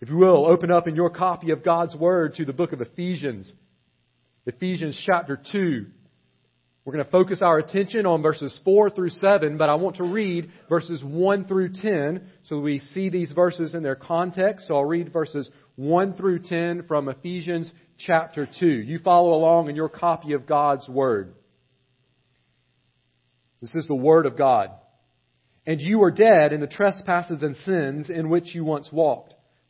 If you will, open up in your copy of God's Word to the book of Ephesians. Ephesians chapter 2. We're going to focus our attention on verses 4 through 7, but I want to read verses 1 through 10 so we see these verses in their context. So I'll read verses 1 through 10 from Ephesians chapter 2. You follow along in your copy of God's Word. This is the Word of God. And you were dead in the trespasses and sins in which you once walked,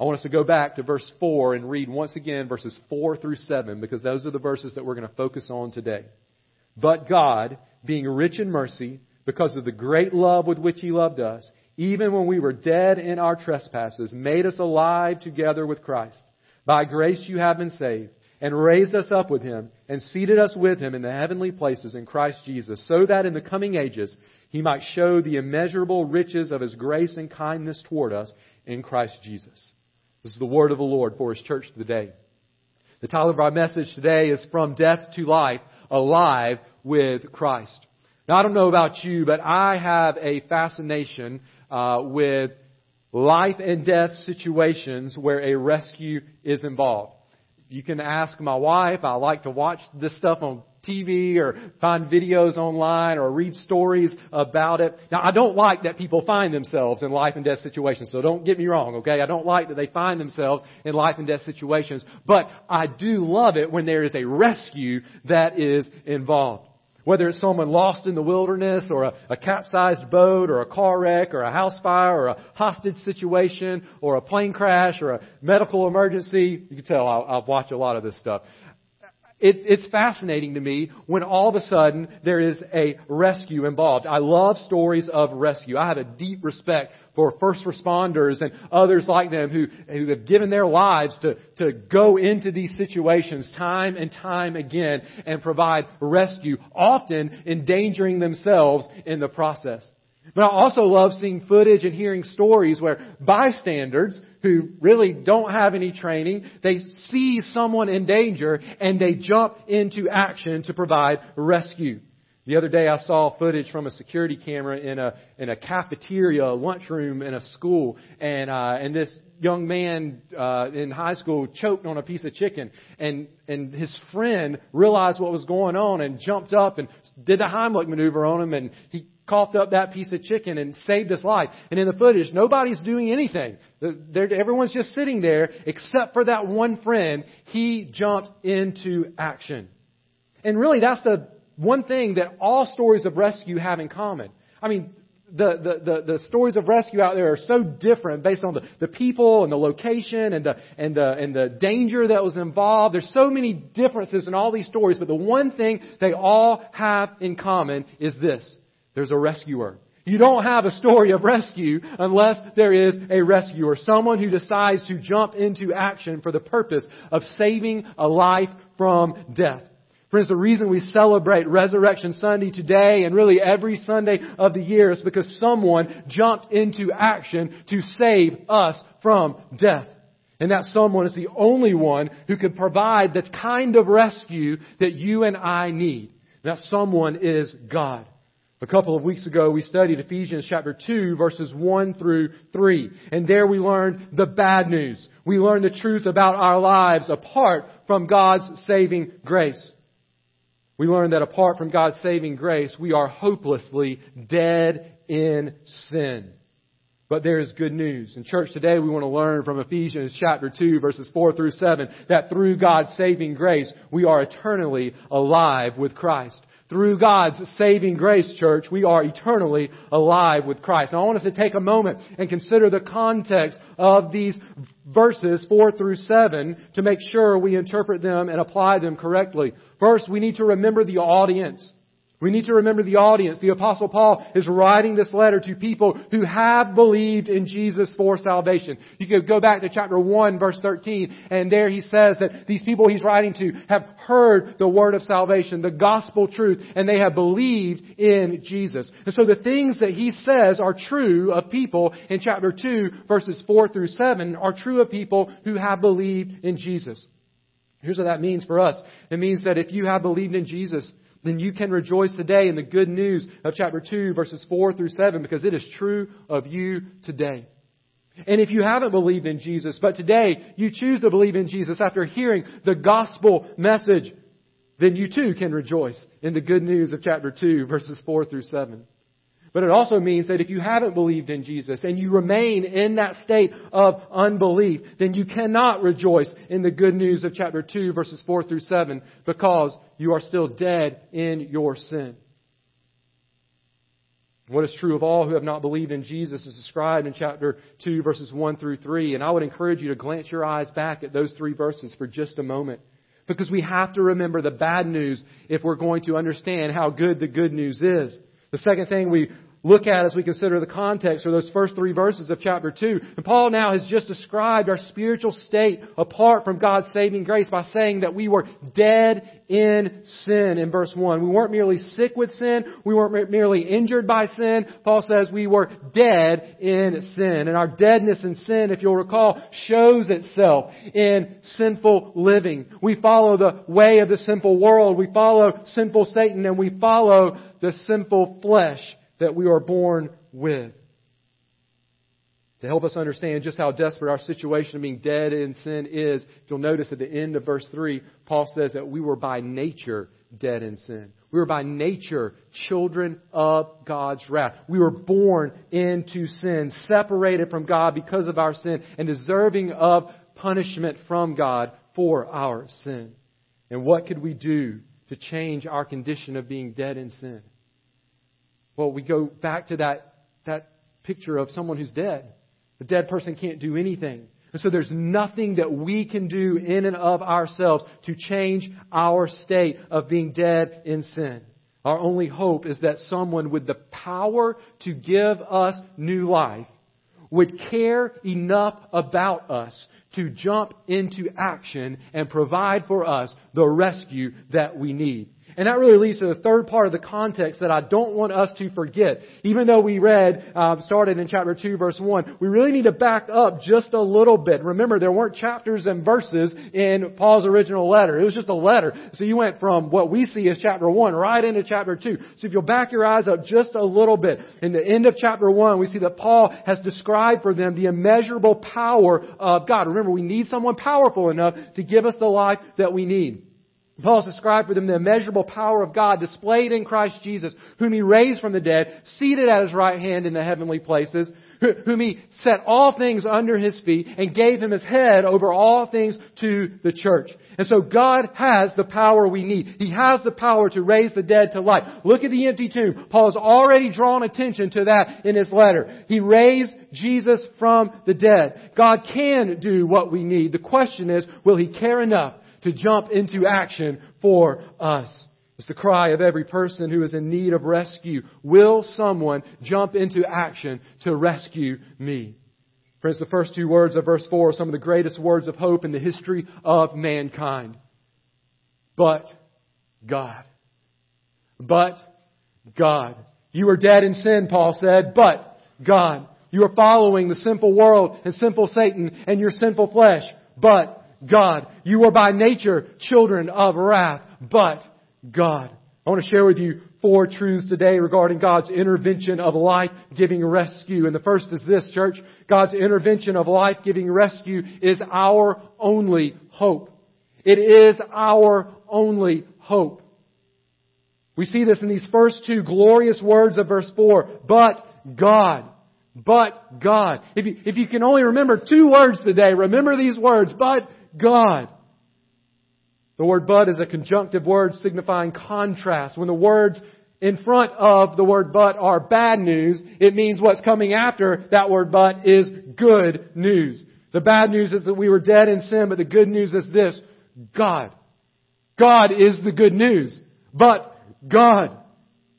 I want us to go back to verse 4 and read once again verses 4 through 7 because those are the verses that we're going to focus on today. But God, being rich in mercy, because of the great love with which He loved us, even when we were dead in our trespasses, made us alive together with Christ. By grace you have been saved, and raised us up with Him, and seated us with Him in the heavenly places in Christ Jesus, so that in the coming ages He might show the immeasurable riches of His grace and kindness toward us in Christ Jesus. This is the word of the Lord for His church today. The title of our message today is From Death to Life alive with Christ. Now, I don't know about you, but I have a fascination uh, with life and death situations where a rescue is involved. You can ask my wife. I like to watch this stuff on TV or find videos online or read stories about it. Now, I don't like that people find themselves in life and death situations, so don't get me wrong, okay? I don't like that they find themselves in life and death situations, but I do love it when there is a rescue that is involved. Whether it's someone lost in the wilderness or a, a, capsized boat or a car wreck or a house fire or a hostage situation or a plane crash or a medical emergency, you can tell I, I watch a lot of this stuff. It, it's fascinating to me when all of a sudden there is a rescue involved. I love stories of rescue. I have a deep respect for first responders and others like them who, who have given their lives to, to go into these situations time and time again and provide rescue, often endangering themselves in the process. But I also love seeing footage and hearing stories where bystanders who really don't have any training, they see someone in danger and they jump into action to provide rescue. The other day I saw footage from a security camera in a in a cafeteria, a lunchroom in a school, and uh, and this young man uh, in high school choked on a piece of chicken, and and his friend realized what was going on and jumped up and did the Heimlich maneuver on him, and he coughed up that piece of chicken and saved his life. And in the footage, nobody's doing anything. They're, everyone's just sitting there except for that one friend. He jumped into action. And really, that's the one thing that all stories of rescue have in common. I mean, the, the, the, the, stories of rescue out there are so different based on the, the people and the location and the, and, the, and the danger that was involved. There's so many differences in all these stories, but the one thing they all have in common is this. There's a rescuer. You don't have a story of rescue unless there is a rescuer, someone who decides to jump into action for the purpose of saving a life from death. Friends, the reason we celebrate Resurrection Sunday today and really every Sunday of the year is because someone jumped into action to save us from death. And that someone is the only one who can provide the kind of rescue that you and I need. That someone is God. A couple of weeks ago, we studied Ephesians chapter 2, verses 1 through 3. And there we learned the bad news. We learned the truth about our lives apart from God's saving grace. We learn that apart from God's saving grace, we are hopelessly dead in sin. But there is good news. In church today, we want to learn from Ephesians chapter 2 verses 4 through 7 that through God's saving grace, we are eternally alive with Christ. Through God's saving grace, church, we are eternally alive with Christ. Now I want us to take a moment and consider the context of these verses 4 through 7 to make sure we interpret them and apply them correctly. First, we need to remember the audience. We need to remember the audience. The apostle Paul is writing this letter to people who have believed in Jesus for salvation. You could go back to chapter 1 verse 13 and there he says that these people he's writing to have heard the word of salvation, the gospel truth, and they have believed in Jesus. And so the things that he says are true of people in chapter 2 verses 4 through 7 are true of people who have believed in Jesus. Here's what that means for us. It means that if you have believed in Jesus, then you can rejoice today in the good news of chapter 2 verses 4 through 7 because it is true of you today. And if you haven't believed in Jesus, but today you choose to believe in Jesus after hearing the gospel message, then you too can rejoice in the good news of chapter 2 verses 4 through 7. But it also means that if you haven't believed in Jesus and you remain in that state of unbelief, then you cannot rejoice in the good news of chapter 2 verses 4 through 7 because you are still dead in your sin. What is true of all who have not believed in Jesus is described in chapter 2 verses 1 through 3. And I would encourage you to glance your eyes back at those three verses for just a moment. Because we have to remember the bad news if we're going to understand how good the good news is. The second thing we look at as we consider the context are those first three verses of chapter 2. And Paul now has just described our spiritual state apart from God's saving grace by saying that we were dead in sin in verse 1. We weren't merely sick with sin. We weren't merely injured by sin. Paul says we were dead in sin. And our deadness in sin, if you'll recall, shows itself in sinful living. We follow the way of the sinful world. We follow sinful Satan and we follow the sinful flesh that we are born with. To help us understand just how desperate our situation of being dead in sin is, if you'll notice at the end of verse 3, Paul says that we were by nature dead in sin. We were by nature children of God's wrath. We were born into sin, separated from God because of our sin, and deserving of punishment from God for our sin. And what could we do to change our condition of being dead in sin? Well, we go back to that, that picture of someone who's dead. The dead person can't do anything. And so there's nothing that we can do in and of ourselves to change our state of being dead in sin. Our only hope is that someone with the power to give us new life would care enough about us to jump into action and provide for us the rescue that we need. And that really leads to the third part of the context that I don't want us to forget. Even though we read, uh, started in chapter 2 verse 1, we really need to back up just a little bit. Remember, there weren't chapters and verses in Paul's original letter. It was just a letter. So you went from what we see as chapter 1 right into chapter 2. So if you'll back your eyes up just a little bit, in the end of chapter 1, we see that Paul has described for them the immeasurable power of God. Remember, we need someone powerful enough to give us the life that we need. Paul described for them the immeasurable power of God displayed in Christ Jesus, whom He raised from the dead, seated at His right hand in the heavenly places, whom He set all things under His feet and gave Him His head over all things to the church. And so God has the power we need. He has the power to raise the dead to life. Look at the empty tomb. Paul has already drawn attention to that in his letter. He raised Jesus from the dead. God can do what we need. The question is, will He care enough to jump into action for us. It's the cry of every person who is in need of rescue. Will someone jump into action to rescue me? Friends, the first two words of verse 4 are some of the greatest words of hope in the history of mankind. But God. But God. You are dead in sin, Paul said, but God. You are following the sinful world and sinful Satan and your sinful flesh, but God. You are by nature children of wrath, but God. I want to share with you four truths today regarding God's intervention of life-giving rescue. And the first is this, church. God's intervention of life-giving rescue is our only hope. It is our only hope. We see this in these first two glorious words of verse 4. But God. but God. If you, if you can only remember two words today, remember these words, but God. The word but is a conjunctive word signifying contrast. When the words in front of the word but are bad news, it means what's coming after that word but is good news. The bad news is that we were dead in sin, but the good news is this. God. God is the good news. But God.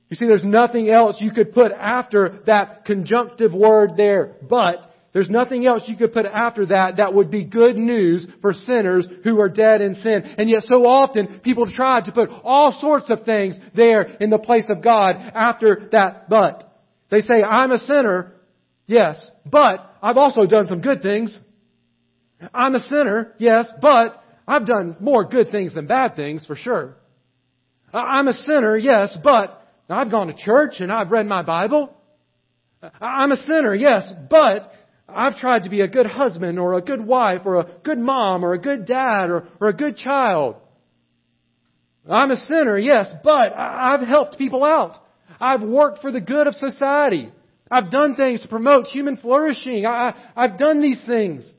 You see, there's nothing else you could put after that conjunctive word there, but there's nothing else you could put after that that would be good news for sinners who are dead in sin. And yet so often people try to put all sorts of things there in the place of God after that but. They say, I'm a sinner, yes, but I've also done some good things. I'm a sinner, yes, but I've done more good things than bad things for sure. I'm a sinner, yes, but I've gone to church and I've read my Bible. I'm a sinner, yes, but I've tried to be a good husband or a good wife or a good mom or a good dad or, or a good child. I'm a sinner, yes, but I've helped people out. I've worked for the good of society. I've done things to promote human flourishing. I, have done these things.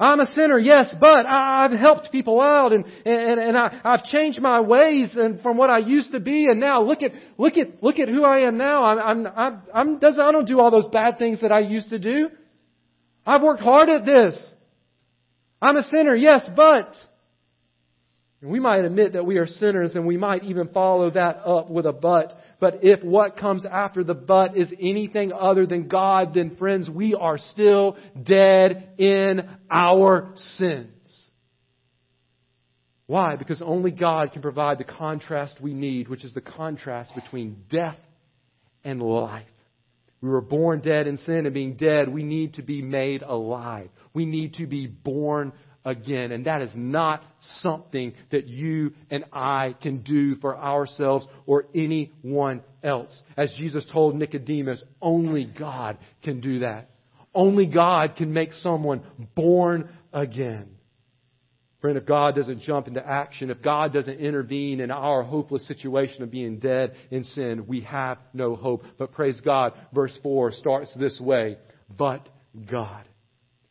I'm a sinner, yes, but I, have helped people out and, and, and I, I've changed my ways and from what I used to be and now look at, look at, look at who I am now. I'm, I'm, I'm, I'm I don't do all those bad things that I used to do. I've worked hard at this. I'm a sinner, yes, but. we might admit that we are sinners and we might even follow that up with a but. But if what comes after the but is anything other than God, then friends, we are still dead in our sins. Why? Because only God can provide the contrast we need, which is the contrast between death and life. We were born dead in sin, and being dead, we need to be made alive. We need to be born again. And that is not something that you and I can do for ourselves or anyone else. As Jesus told Nicodemus, only God can do that. Only God can make someone born again. Friend, if God doesn't jump into action, if God doesn't intervene in our hopeless situation of being dead in sin, we have no hope. But praise God, verse 4 starts this way. But God.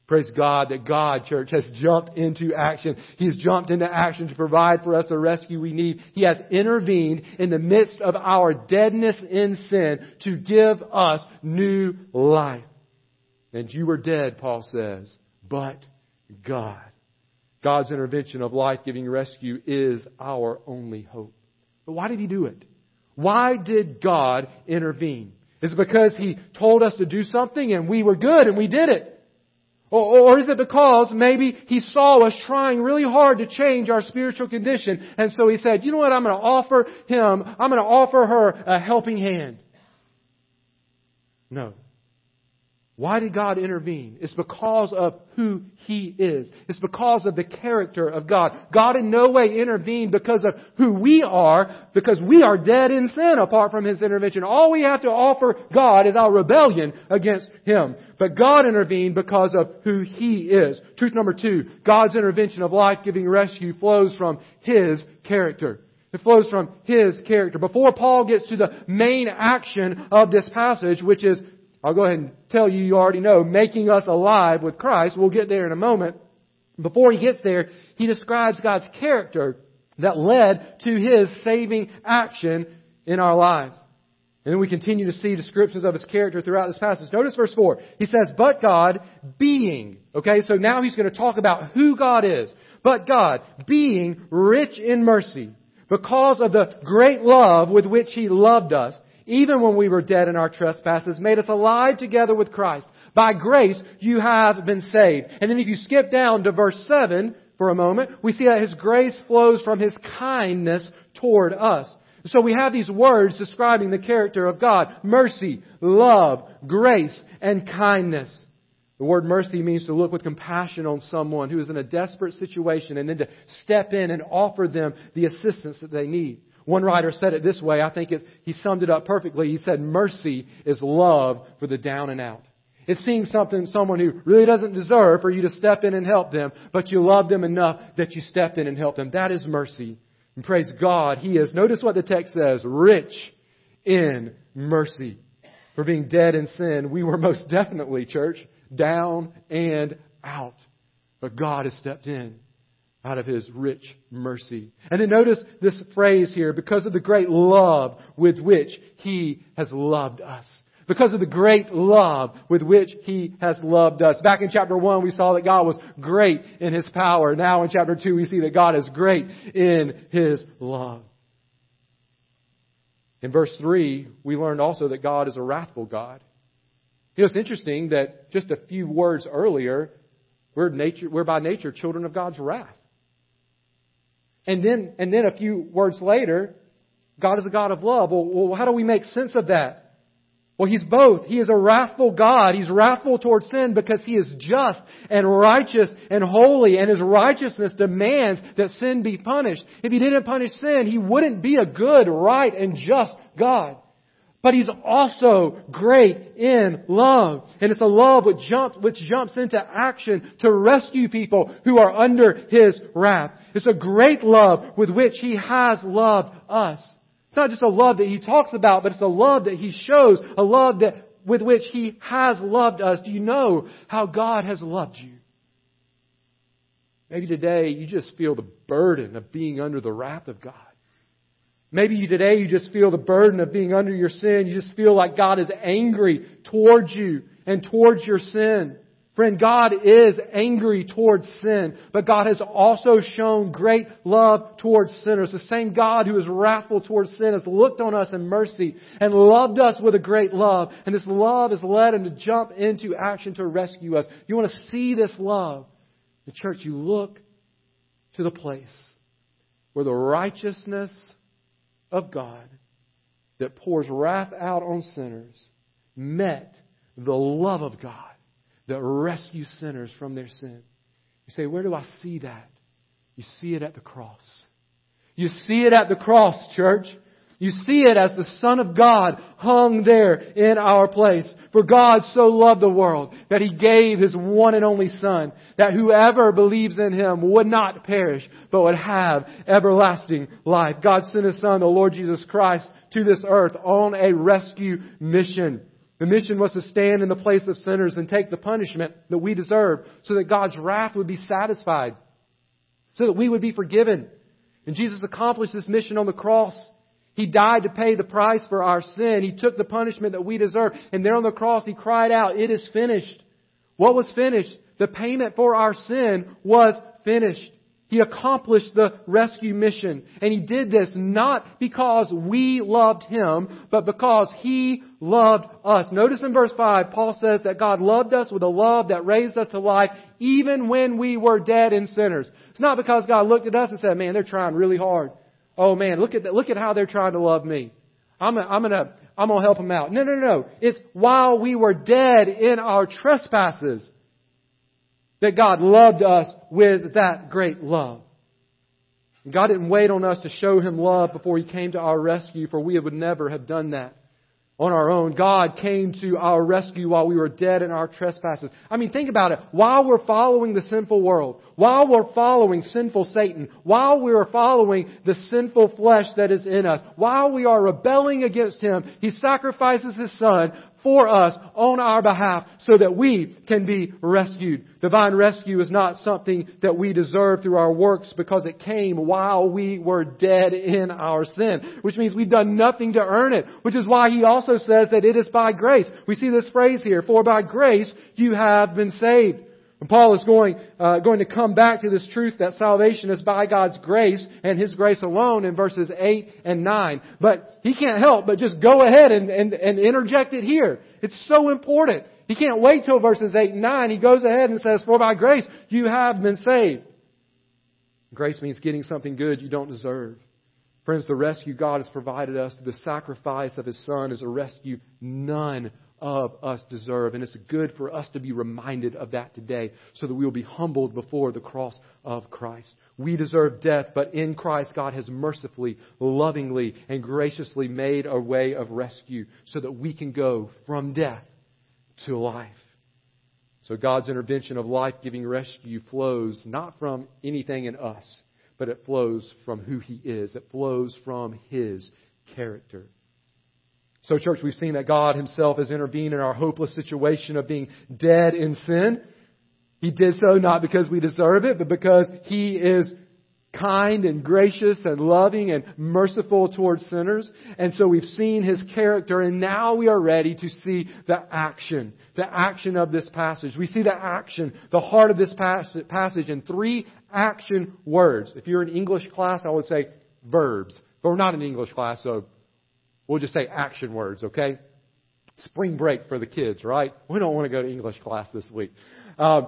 Praise God that God, church, has jumped into action. He's jumped into action to provide for us the rescue we need. He has intervened in the midst of our deadness in sin to give us new life. And you were dead, Paul says, but God. God's intervention of life giving rescue is our only hope. But why did He do it? Why did God intervene? Is it because He told us to do something and we were good and we did it? Or, or, is it because maybe He saw us trying really hard to change our spiritual condition and so He said, you know what, I'm going to offer Him, I'm going to offer her a helping hand? No. Why did God intervene? It's because of who He is. It's because of the character of God. God in no way intervened because of who we are, because we are dead in sin apart from His intervention. All we have to offer God is our rebellion against Him. But God intervened because of who He is. Truth number two, God's intervention of life-giving rescue flows from His character. It flows from His character. Before Paul gets to the main action of this passage, which is I'll go ahead and tell you, you already know, making us alive with Christ. We'll get there in a moment. Before he gets there, he describes God's character that led to his saving action in our lives. And then we continue to see descriptions of his character throughout this passage. Notice verse 4. He says, But God being. Okay, so now he's going to talk about who God is. But God being rich in mercy because of the great love with which he loved us even when we were dead in our trespasses, made us alive together with Christ. By grace, you have been saved. And then if you skip down to verse 7 for a moment, we see that His grace flows from His kindness toward us. So we have these words describing the character of God. Mercy, love, grace, and kindness. The word mercy means to look with compassion on someone who is in a desperate situation and then to step in and offer them the assistance that they need. One writer said it this way. I think it, he summed it up perfectly. He said, mercy is love for the down and out. It's seeing something, someone who really doesn't deserve for you to step in and help them, but you love them enough that you step in and help them. That is mercy. And praise God, He is, notice what the text says, rich in mercy. for being dead in sin, we were most definitely, church, down and out. But God has stepped in out of his rich mercy. And then notice this phrase here, because of the great love with which he has loved us. Because of the great love with which he has loved us. Back in chapter 1, we saw that God was great in his power. Now in chapter 2, we see that God is great in his love. In verse 3, we learned also that God is a wrathful God. You know, it's interesting that just a few words earlier, we're, nature, we're by nature children of God's wrath. And then, and then a few words later, God is a God of love. Well, well, how do we make sense of that? Well, He's both. He is a wrathful God. He's wrathful towards sin because He is just and righteous and holy, and His righteousness demands that sin be punished. If He didn't punish sin, He wouldn't be a good, right, and just God. But he's also great in love. And it's a love which jumps, which jumps into action to rescue people who are under his wrath. It's a great love with which he has loved us. It's not just a love that he talks about, but it's a love that he shows, a love that with which he has loved us. Do you know how God has loved you? Maybe today you just feel the burden of being under the wrath of God. Maybe you today you just feel the burden of being under your sin. You just feel like God is angry towards you and towards your sin. Friend, God is angry towards sin, but God has also shown great love towards sinners. The same God who is wrathful towards sin has looked on us in mercy and loved us with a great love. And this love has led him to jump into action to rescue us. You want to see this love? The church, you look to the place where the righteousness of God that pours wrath out on sinners met the love of God that rescues sinners from their sin. You say, Where do I see that? You see it at the cross. You see it at the cross, church. You see it as the Son of God hung there in our place. For God so loved the world that He gave His one and only Son, that whoever believes in Him would not perish, but would have everlasting life. God sent His Son, the Lord Jesus Christ, to this earth on a rescue mission. The mission was to stand in the place of sinners and take the punishment that we deserve so that God's wrath would be satisfied, so that we would be forgiven. And Jesus accomplished this mission on the cross. He died to pay the price for our sin. He took the punishment that we deserve. And there on the cross, He cried out, It is finished. What was finished? The payment for our sin was finished. He accomplished the rescue mission. And He did this not because we loved Him, but because He loved us. Notice in verse 5, Paul says that God loved us with a love that raised us to life even when we were dead and sinners. It's not because God looked at us and said, man, they're trying really hard oh man, look at that, look at how they're trying to love me. I'm gonna, I'm gonna, I'm gonna help them out. No, no, no. It's while we were dead in our trespasses that God loved us with that great love. God didn't wait on us to show Him love before He came to our rescue, for we would never have done that on our own. God came to our rescue while we were dead in our trespasses. I mean, think about it. While we're following the sinful world, while we're following sinful Satan, while we are following the sinful flesh that is in us, while we are rebelling against Him, He sacrifices His Son for us on our behalf so that we can be rescued. Divine rescue is not something that we deserve through our works because it came while we were dead in our sin, which means we've done nothing to earn it, which is why he also says that it is by grace. We see this phrase here, for by grace you have been saved. And Paul is going, uh, going to come back to this truth that salvation is by God's grace and His grace alone in verses 8 and 9. But he can't help but just go ahead and, and, and interject it here. It's so important. He can't wait till verses 8 and 9. He goes ahead and says, For by grace you have been saved. Grace means getting something good you don't deserve. Friends, the rescue God has provided us through the sacrifice of His Son is a rescue none of us deserve. And it's good for us to be reminded of that today so that we will be humbled before the cross of Christ. We deserve death, but in Christ, God has mercifully, lovingly, and graciously made a way of rescue so that we can go from death to life. So God's intervention of life giving rescue flows not from anything in us, but it flows from who He is. It flows from His character. So, church, we've seen that God Himself has intervened in our hopeless situation of being dead in sin. He did so not because we deserve it, but because He is kind and gracious and loving and merciful towards sinners. And so we've seen his character and now we are ready to see the action, the action of this passage. We see the action, the heart of this passage in three action words. If you're in English class, I would say verbs. But we're not in English class, so we'll just say action words, okay? Spring break for the kids, right? We don't want to go to English class this week. Um,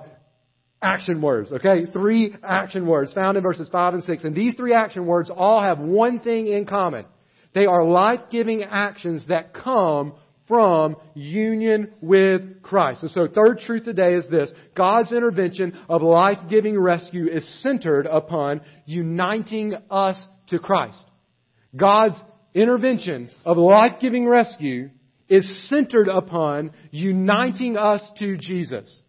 action words, okay? Three action words found in verses 5 and 6. And these three action words all have one thing in common. They are life-giving actions that come from union with Christ. And so third truth today is this. God's intervention of life-giving rescue is centered upon uniting us to Christ. God's intervention of life-giving rescue is centered upon uniting us to Jesus.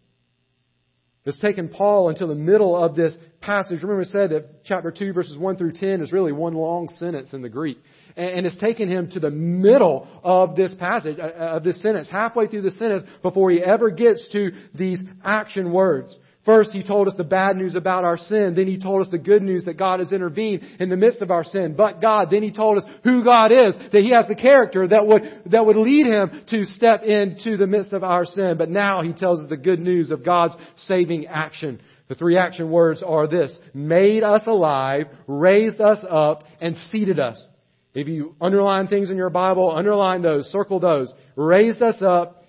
It's taken Paul until the middle of this passage. Remember I said that chapter 2 verses 1 through 10 is really one long sentence in the Greek. And it's taken him to the middle of this passage, uh, of this sentence, halfway through the sentence before he ever gets to these action words. First, he told us the bad news about our sin. Then he told us the good news that God has intervened in the midst of our sin. But God. Then he told us who God is, that he has the character that would, that would lead him to step into the midst of our sin. But now he tells us the good news of God's saving action. The three action words are this, made us alive, raised us up, and seated us. If you underline things in your Bible, underline those, circle those. Raised us up,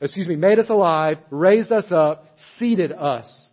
excuse me, made us alive, raised us up, seated us.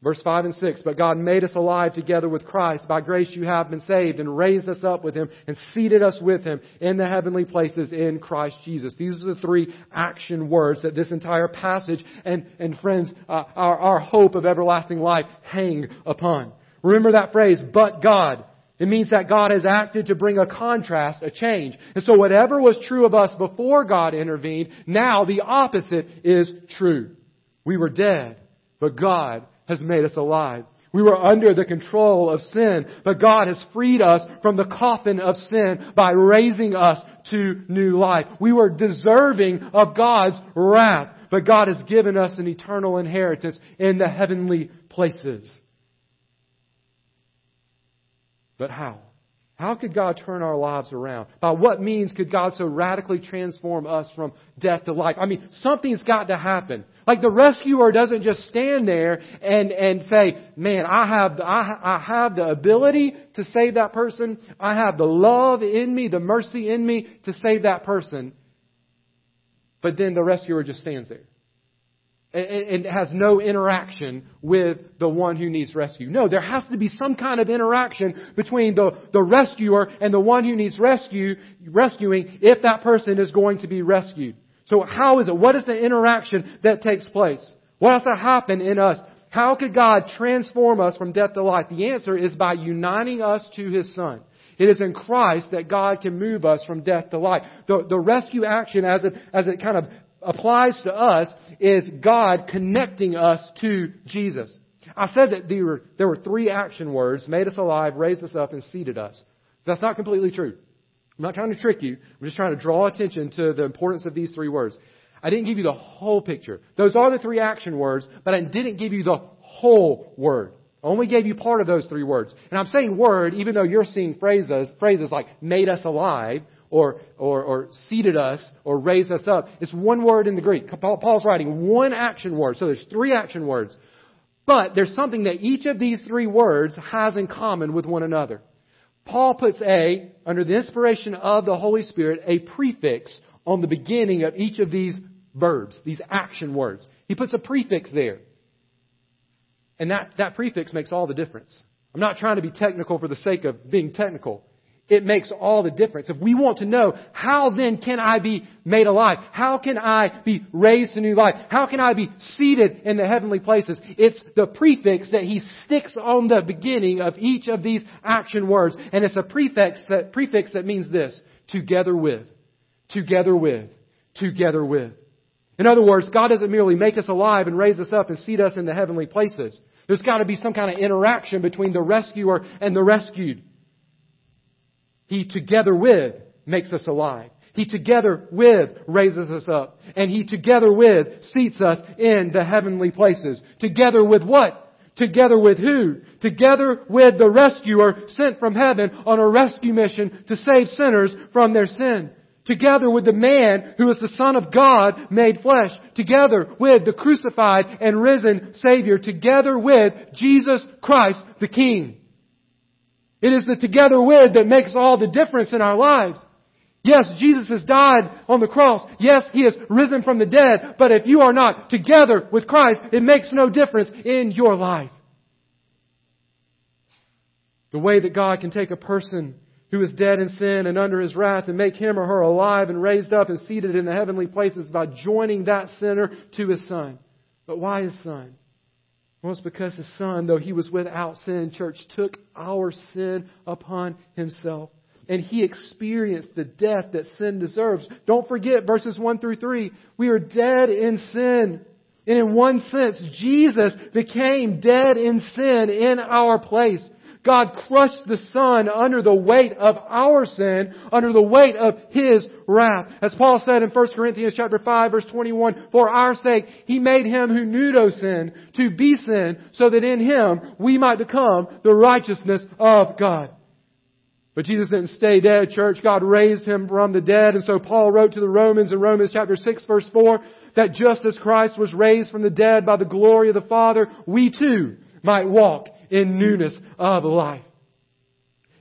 Verse 5 and 6, but God made us alive together with Christ. By grace you have been saved and raised us up with Him and seated us with Him in the heavenly places in Christ Jesus. These are the three action words that this entire passage and, and friends, uh, our, our hope of everlasting life hang upon. Remember that phrase, but God. It means that God has acted to bring a contrast, a change. And so whatever was true of us before God intervened, now the opposite is true. We were dead, but God has made us alive. We were under the control of sin, but God has freed us from the coffin of sin by raising us to new life. We were deserving of God's wrath, but God has given us an eternal inheritance in the heavenly places. But how? How could God turn our lives around? By what means could God so radically transform us from death to life? I mean, something's got to happen. Like the rescuer doesn't just stand there and, and say, man, I have, I, I have the ability to save that person. I have the love in me, the mercy in me to save that person. But then the rescuer just stands there and has no interaction with the one who needs rescue. No, there has to be some kind of interaction between the, the rescuer and the one who needs rescue, rescuing if that person is going to be rescued. So how is it? What is the interaction that takes place? What has to happen in us? How could God transform us from death to life? The answer is by uniting us to His Son. It is in Christ that God can move us from death to life. The, the rescue action as it, as it kind of applies to us is God connecting us to Jesus. I said that there were, there were three action words, made us alive, raised us up, and seated us. That's not completely true. I'm not trying to trick you. I'm just trying to draw attention to the importance of these three words. I didn't give you the whole picture. Those are the three action words, but I didn't give you the whole word. I only gave you part of those three words. And I'm saying word, even though you're seeing phrases, phrases like made us alive, or, or, or seated us or raised us up. It's one word in the Greek. Paul's writing one action word. So there's three action words. But there's something that each of these three words has in common with one another. Paul puts a, under the inspiration of the Holy Spirit, a prefix on the beginning of each of these verbs, these action words. He puts a prefix there. And that, that prefix makes all the difference. I'm not trying to be technical for the sake of being technical it makes all the difference. If we want to know, how then can I be made alive? How can I be raised to new life? How can I be seated in the heavenly places? It's the prefix that he sticks on the beginning of each of these action words. And it's a prefix that, prefix that means this, together with, together with, together with. In other words, God doesn't merely make us alive and raise us up and seat us in the heavenly places. There's got to be some kind of interaction between the rescuer and the rescued. He together with makes us alive. He together with raises us up. And He together with seats us in the heavenly places. Together with what? Together with who? Together with the rescuer sent from heaven on a rescue mission to save sinners from their sin. Together with the man who is the Son of God made flesh. Together with the crucified and risen Savior. Together with Jesus Christ the King. It is the together with that makes all the difference in our lives. Yes, Jesus has died on the cross. Yes, He has risen from the dead. But if you are not together with Christ, it makes no difference in your life. The way that God can take a person who is dead in sin and under His wrath and make him or her alive and raised up and seated in the heavenly places by joining that sinner to His Son. But why His Son? Well, it's because His Son, though He was without sin, church, took our sin upon Himself and he experienced the death that sin deserves. Don't forget verses 1 through 3. We are dead in sin. And in one sense, Jesus became dead in sin in our place. God crushed the Son under the weight of our sin, under the weight of His wrath. As Paul said in 1 Corinthians chapter 5 verse 21, for our sake, He made Him who knew no sin to be sin so that in Him we might become the righteousness of God. But Jesus didn't stay dead, church. God raised him from the dead. And so Paul wrote to the Romans in Romans chapter 6 verse 4 that just as Christ was raised from the dead by the glory of the Father, we too might walk in newness of life.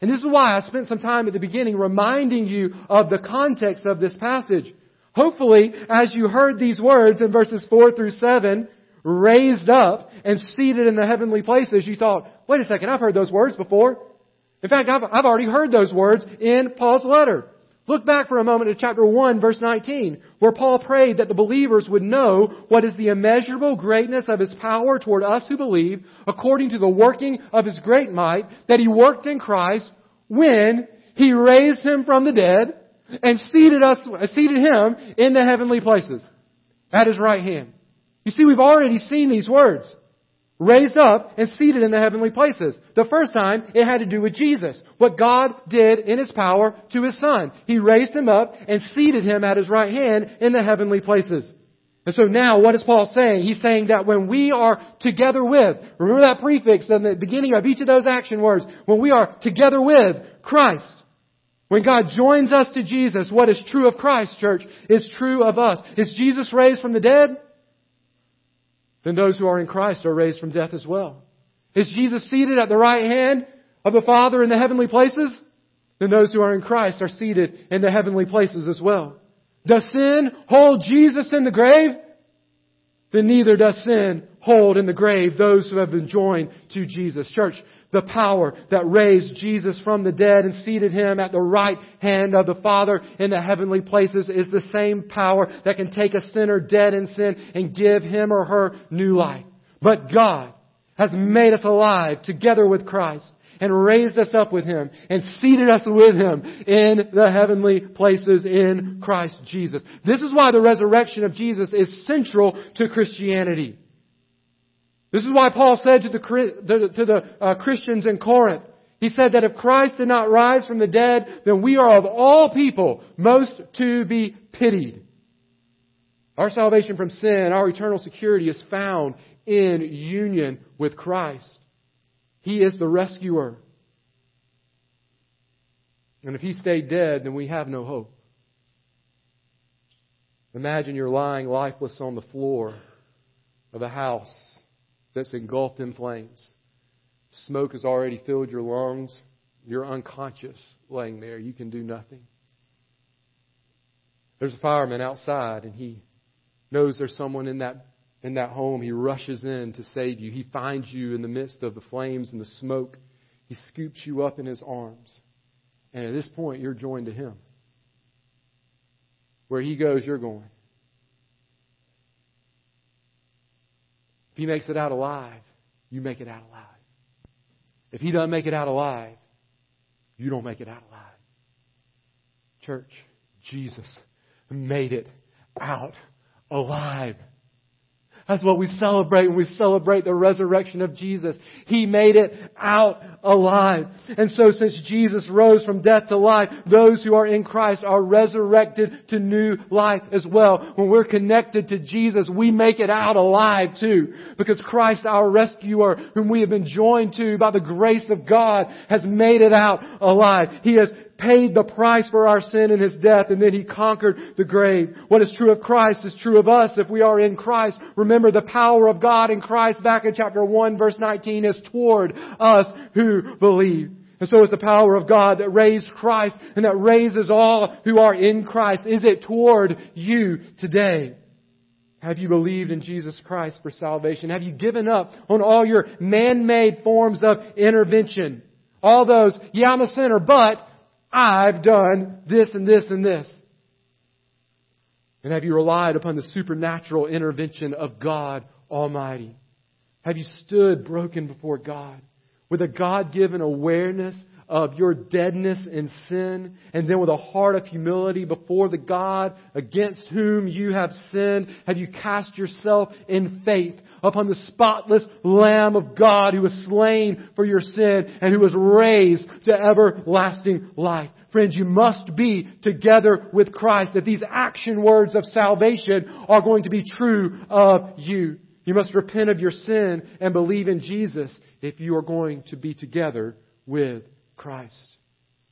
And this is why I spent some time at the beginning reminding you of the context of this passage. Hopefully, as you heard these words in verses 4 through 7, raised up and seated in the heavenly places, you thought, wait a second, I've heard those words before. In fact, I've, I've already heard those words in Paul's letter. Look back for a moment at chapter 1 verse 19, where Paul prayed that the believers would know what is the immeasurable greatness of his power toward us who believe, according to the working of his great might, that he worked in Christ when he raised him from the dead and seated us, seated him in the heavenly places at his right hand. You see, we've already seen these words raised up and seated in the heavenly places. The first time, it had to do with Jesus. What God did in His power to His Son. He raised Him up and seated Him at His right hand in the heavenly places. And so now, what is Paul saying? He's saying that when we are together with, remember that prefix in the beginning of each of those action words, when we are together with Christ, when God joins us to Jesus, what is true of Christ, church, is true of us. Is Jesus raised from the dead? Then those who are in Christ are raised from death as well. Is Jesus seated at the right hand of the Father in the heavenly places? Then those who are in Christ are seated in the heavenly places as well. Does sin hold Jesus in the grave? Then neither does sin hold in the grave those who have been joined to Jesus. Church, the power that raised Jesus from the dead and seated him at the right hand of the Father in the heavenly places is the same power that can take a sinner dead in sin and give him or her new life. But God has made us alive together with Christ and raised us up with Him and seated us with Him in the heavenly places in Christ Jesus. This is why the resurrection of Jesus is central to Christianity. This is why Paul said to the, to the uh, Christians in Corinth, he said that if Christ did not rise from the dead, then we are of all people most to be pitied. Our salvation from sin, our eternal security is found in union with Christ. He is the rescuer. And if he stayed dead, then we have no hope. Imagine you're lying lifeless on the floor of a house that's engulfed in flames. Smoke has already filled your lungs. You're unconscious laying there. You can do nothing. There's a fireman outside, and he knows there's someone in that in that home. He rushes in to save you. He finds you in the midst of the flames and the smoke. He scoops you up in his arms. And at this point, you're joined to him. Where he goes, you're going. If he makes it out alive, you make it out alive. If he doesn't make it out alive, you don't make it out alive. Church, Jesus made it out alive. That's what we celebrate when we celebrate the resurrection of Jesus. He made it out alive. And so since Jesus rose from death to life, those who are in Christ are resurrected to new life as well. When we're connected to Jesus, we make it out alive too. Because Christ, our rescuer, whom we have been joined to by the grace of God, has made it out alive. He has paid the price for our sin in His death and then He conquered the grave. What is true of Christ is true of us if we are in Christ. Remember the power of God in Christ back in chapter 1 verse 19 is toward us who believe. And so is the power of God that raised Christ and that raises all who are in Christ. Is it toward you today? Have you believed in Jesus Christ for salvation? Have you given up on all your man-made forms of intervention? All those, yeah, I'm a sinner, but I've done this and this and this. And have you relied upon the supernatural intervention of God Almighty? Have you stood broken before God with a God given awareness of your deadness in sin, and then with a heart of humility before the God against whom you have sinned, have you cast yourself in faith upon the spotless Lamb of God who was slain for your sin and who was raised to everlasting life. Friends, you must be together with Christ that these action words of salvation are going to be true of you. You must repent of your sin and believe in Jesus if you are going to be together with Christ.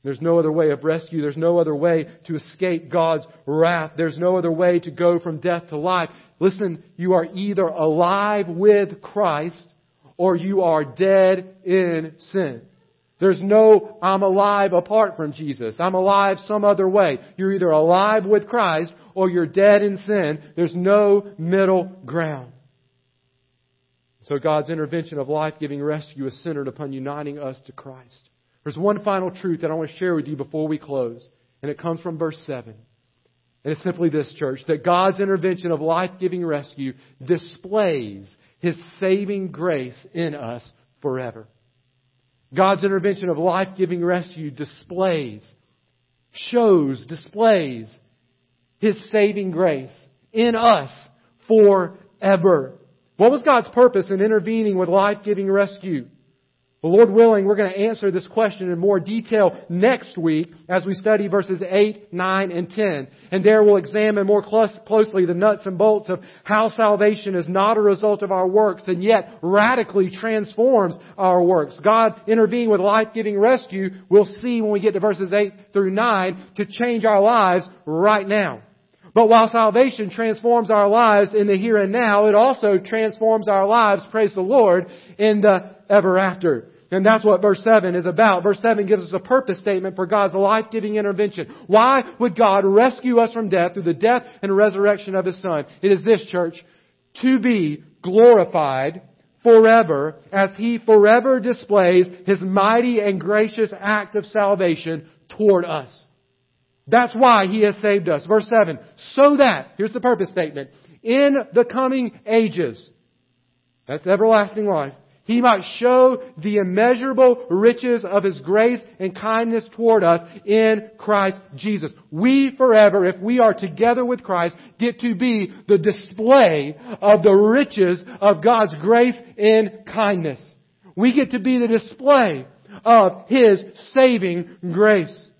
There's no other way of rescue. There's no other way to escape God's wrath. There's no other way to go from death to life. Listen, you are either alive with Christ or you are dead in sin. There's no, I'm alive apart from Jesus. I'm alive some other way. You're either alive with Christ or you're dead in sin. There's no middle ground. So God's intervention of life-giving rescue is centered upon uniting us to Christ. There's one final truth that I want to share with you before we close, and it comes from verse 7. And it's simply this, church, that God's intervention of life-giving rescue displays His saving grace in us forever. God's intervention of life-giving rescue displays, shows, displays His saving grace in us forever. What was God's purpose in intervening with life-giving rescue? Well, Lord willing, we're going to answer this question in more detail next week as we study verses 8, 9, and 10. And there we'll examine more closely the nuts and bolts of how salvation is not a result of our works and yet radically transforms our works. God intervening with life-giving rescue, we'll see when we get to verses 8 through 9, to change our lives right now. But while salvation transforms our lives in the here and now, it also transforms our lives, praise the Lord, in the ever after. And that's what verse 7 is about. Verse 7 gives us a purpose statement for God's life-giving intervention. Why would God rescue us from death through the death and resurrection of His Son? It is this, church, to be glorified forever as He forever displays His mighty and gracious act of salvation toward us. That's why He has saved us. Verse 7. So that, here's the purpose statement, in the coming ages, that's everlasting life, He might show the immeasurable riches of His grace and kindness toward us in Christ Jesus. We forever, if we are together with Christ, get to be the display of the riches of God's grace and kindness. We get to be the display of His saving grace.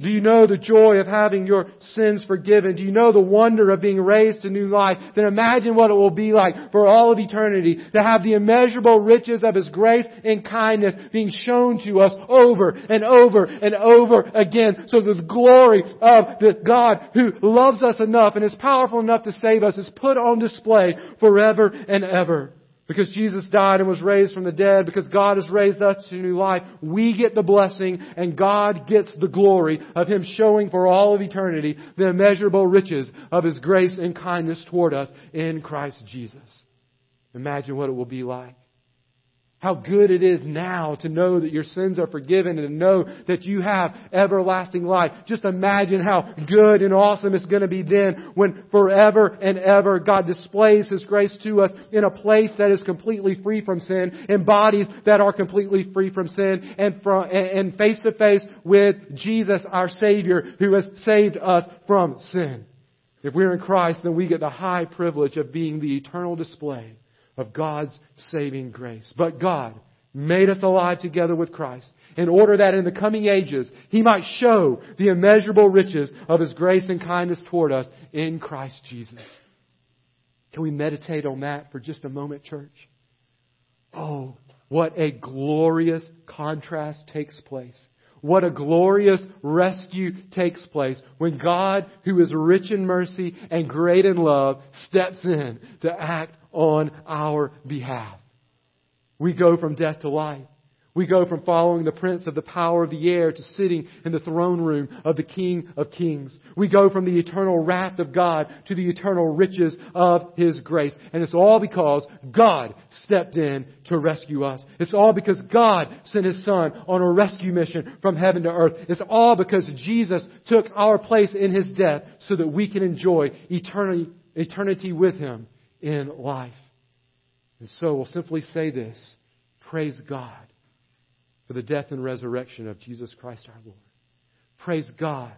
Do you know the joy of having your sins forgiven? Do you know the wonder of being raised to new life? Then imagine what it will be like for all of eternity to have the immeasurable riches of His grace and kindness being shown to us over and over and over again. So the glory of the God who loves us enough and is powerful enough to save us is put on display forever and ever. Because Jesus died and was raised from the dead, because God has raised us to new life, we get the blessing and God gets the glory of Him showing for all of eternity the immeasurable riches of His grace and kindness toward us in Christ Jesus. Imagine what it will be like. How good it is now to know that your sins are forgiven and to know that you have everlasting life. Just imagine how good and awesome it's going to be then when forever and ever God displays His grace to us in a place that is completely free from sin, in bodies that are completely free from sin, and, from, and face to face with Jesus, our Savior, who has saved us from sin. If we're in Christ, then we get the high privilege of being the eternal display of God's saving grace. But God made us alive together with Christ in order that in the coming ages He might show the immeasurable riches of His grace and kindness toward us in Christ Jesus. Can we meditate on that for just a moment, church? Oh, what a glorious contrast takes place. What a glorious rescue takes place when God, who is rich in mercy and great in love, steps in to act on our behalf. We go from death to life. We go from following the prince of the power of the air to sitting in the throne room of the King of Kings. We go from the eternal wrath of God to the eternal riches of His grace. And it's all because God stepped in to rescue us. It's all because God sent His Son on a rescue mission from heaven to earth. It's all because Jesus took our place in His death so that we can enjoy eternity, eternity with Him in life. And so we'll simply say this. Praise God for the death and resurrection of Jesus Christ our Lord. Praise God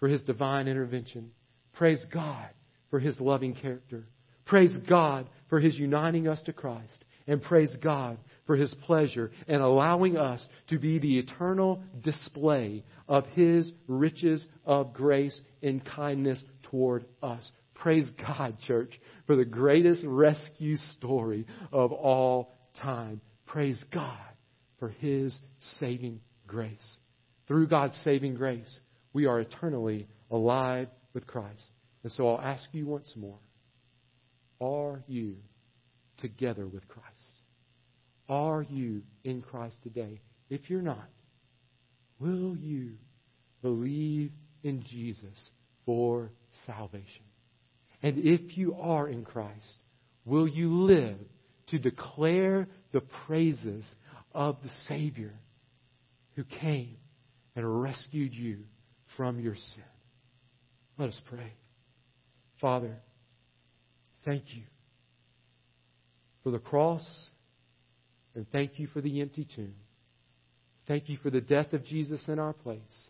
for His divine intervention. Praise God for His loving character. Praise God for His uniting us to Christ. And praise God for His pleasure in allowing us to be the eternal display of His riches of grace and kindness toward us. Praise God, church, for the greatest rescue story of all time. Praise God for His saving grace. Through God's saving grace, we are eternally alive with Christ. And so I'll ask you once more Are you together with Christ? Are you in Christ today? If you're not, will you believe in Jesus for salvation? And if you are in Christ, will you live to declare the praises of the Savior who came and rescued you from your sin. Let us pray. Father, thank you for the cross and thank you for the empty tomb. Thank you for the death of Jesus in our place.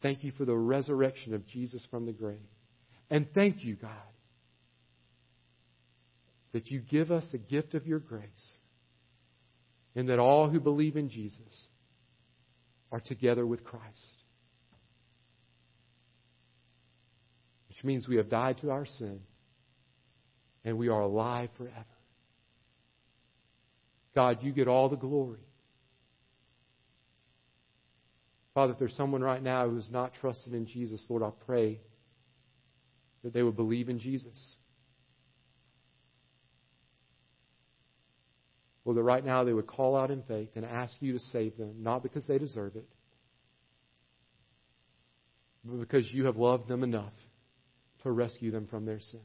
Thank you for the resurrection of Jesus from the grave. And thank you, God, that you give us a gift of your grace and that all who believe in Jesus are together with Christ. Which means we have died to our sin and we are alive forever. God, you get all the glory. Father, if there's someone right now who's not trusted in Jesus, Lord, I pray that they would believe in Jesus. Well, that right now they would call out in faith and ask you to save them, not because they deserve it, but because you have loved them enough to rescue them from their sin.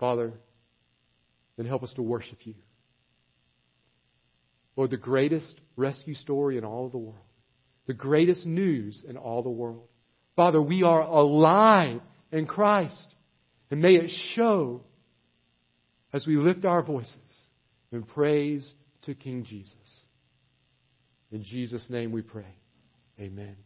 Father, then help us to worship you. Lord, the greatest rescue story in all of the world, the greatest news in all the world. Father, we are alive in Christ. And may it show as we lift our voices and praise to King Jesus. In Jesus' name we pray. Amen.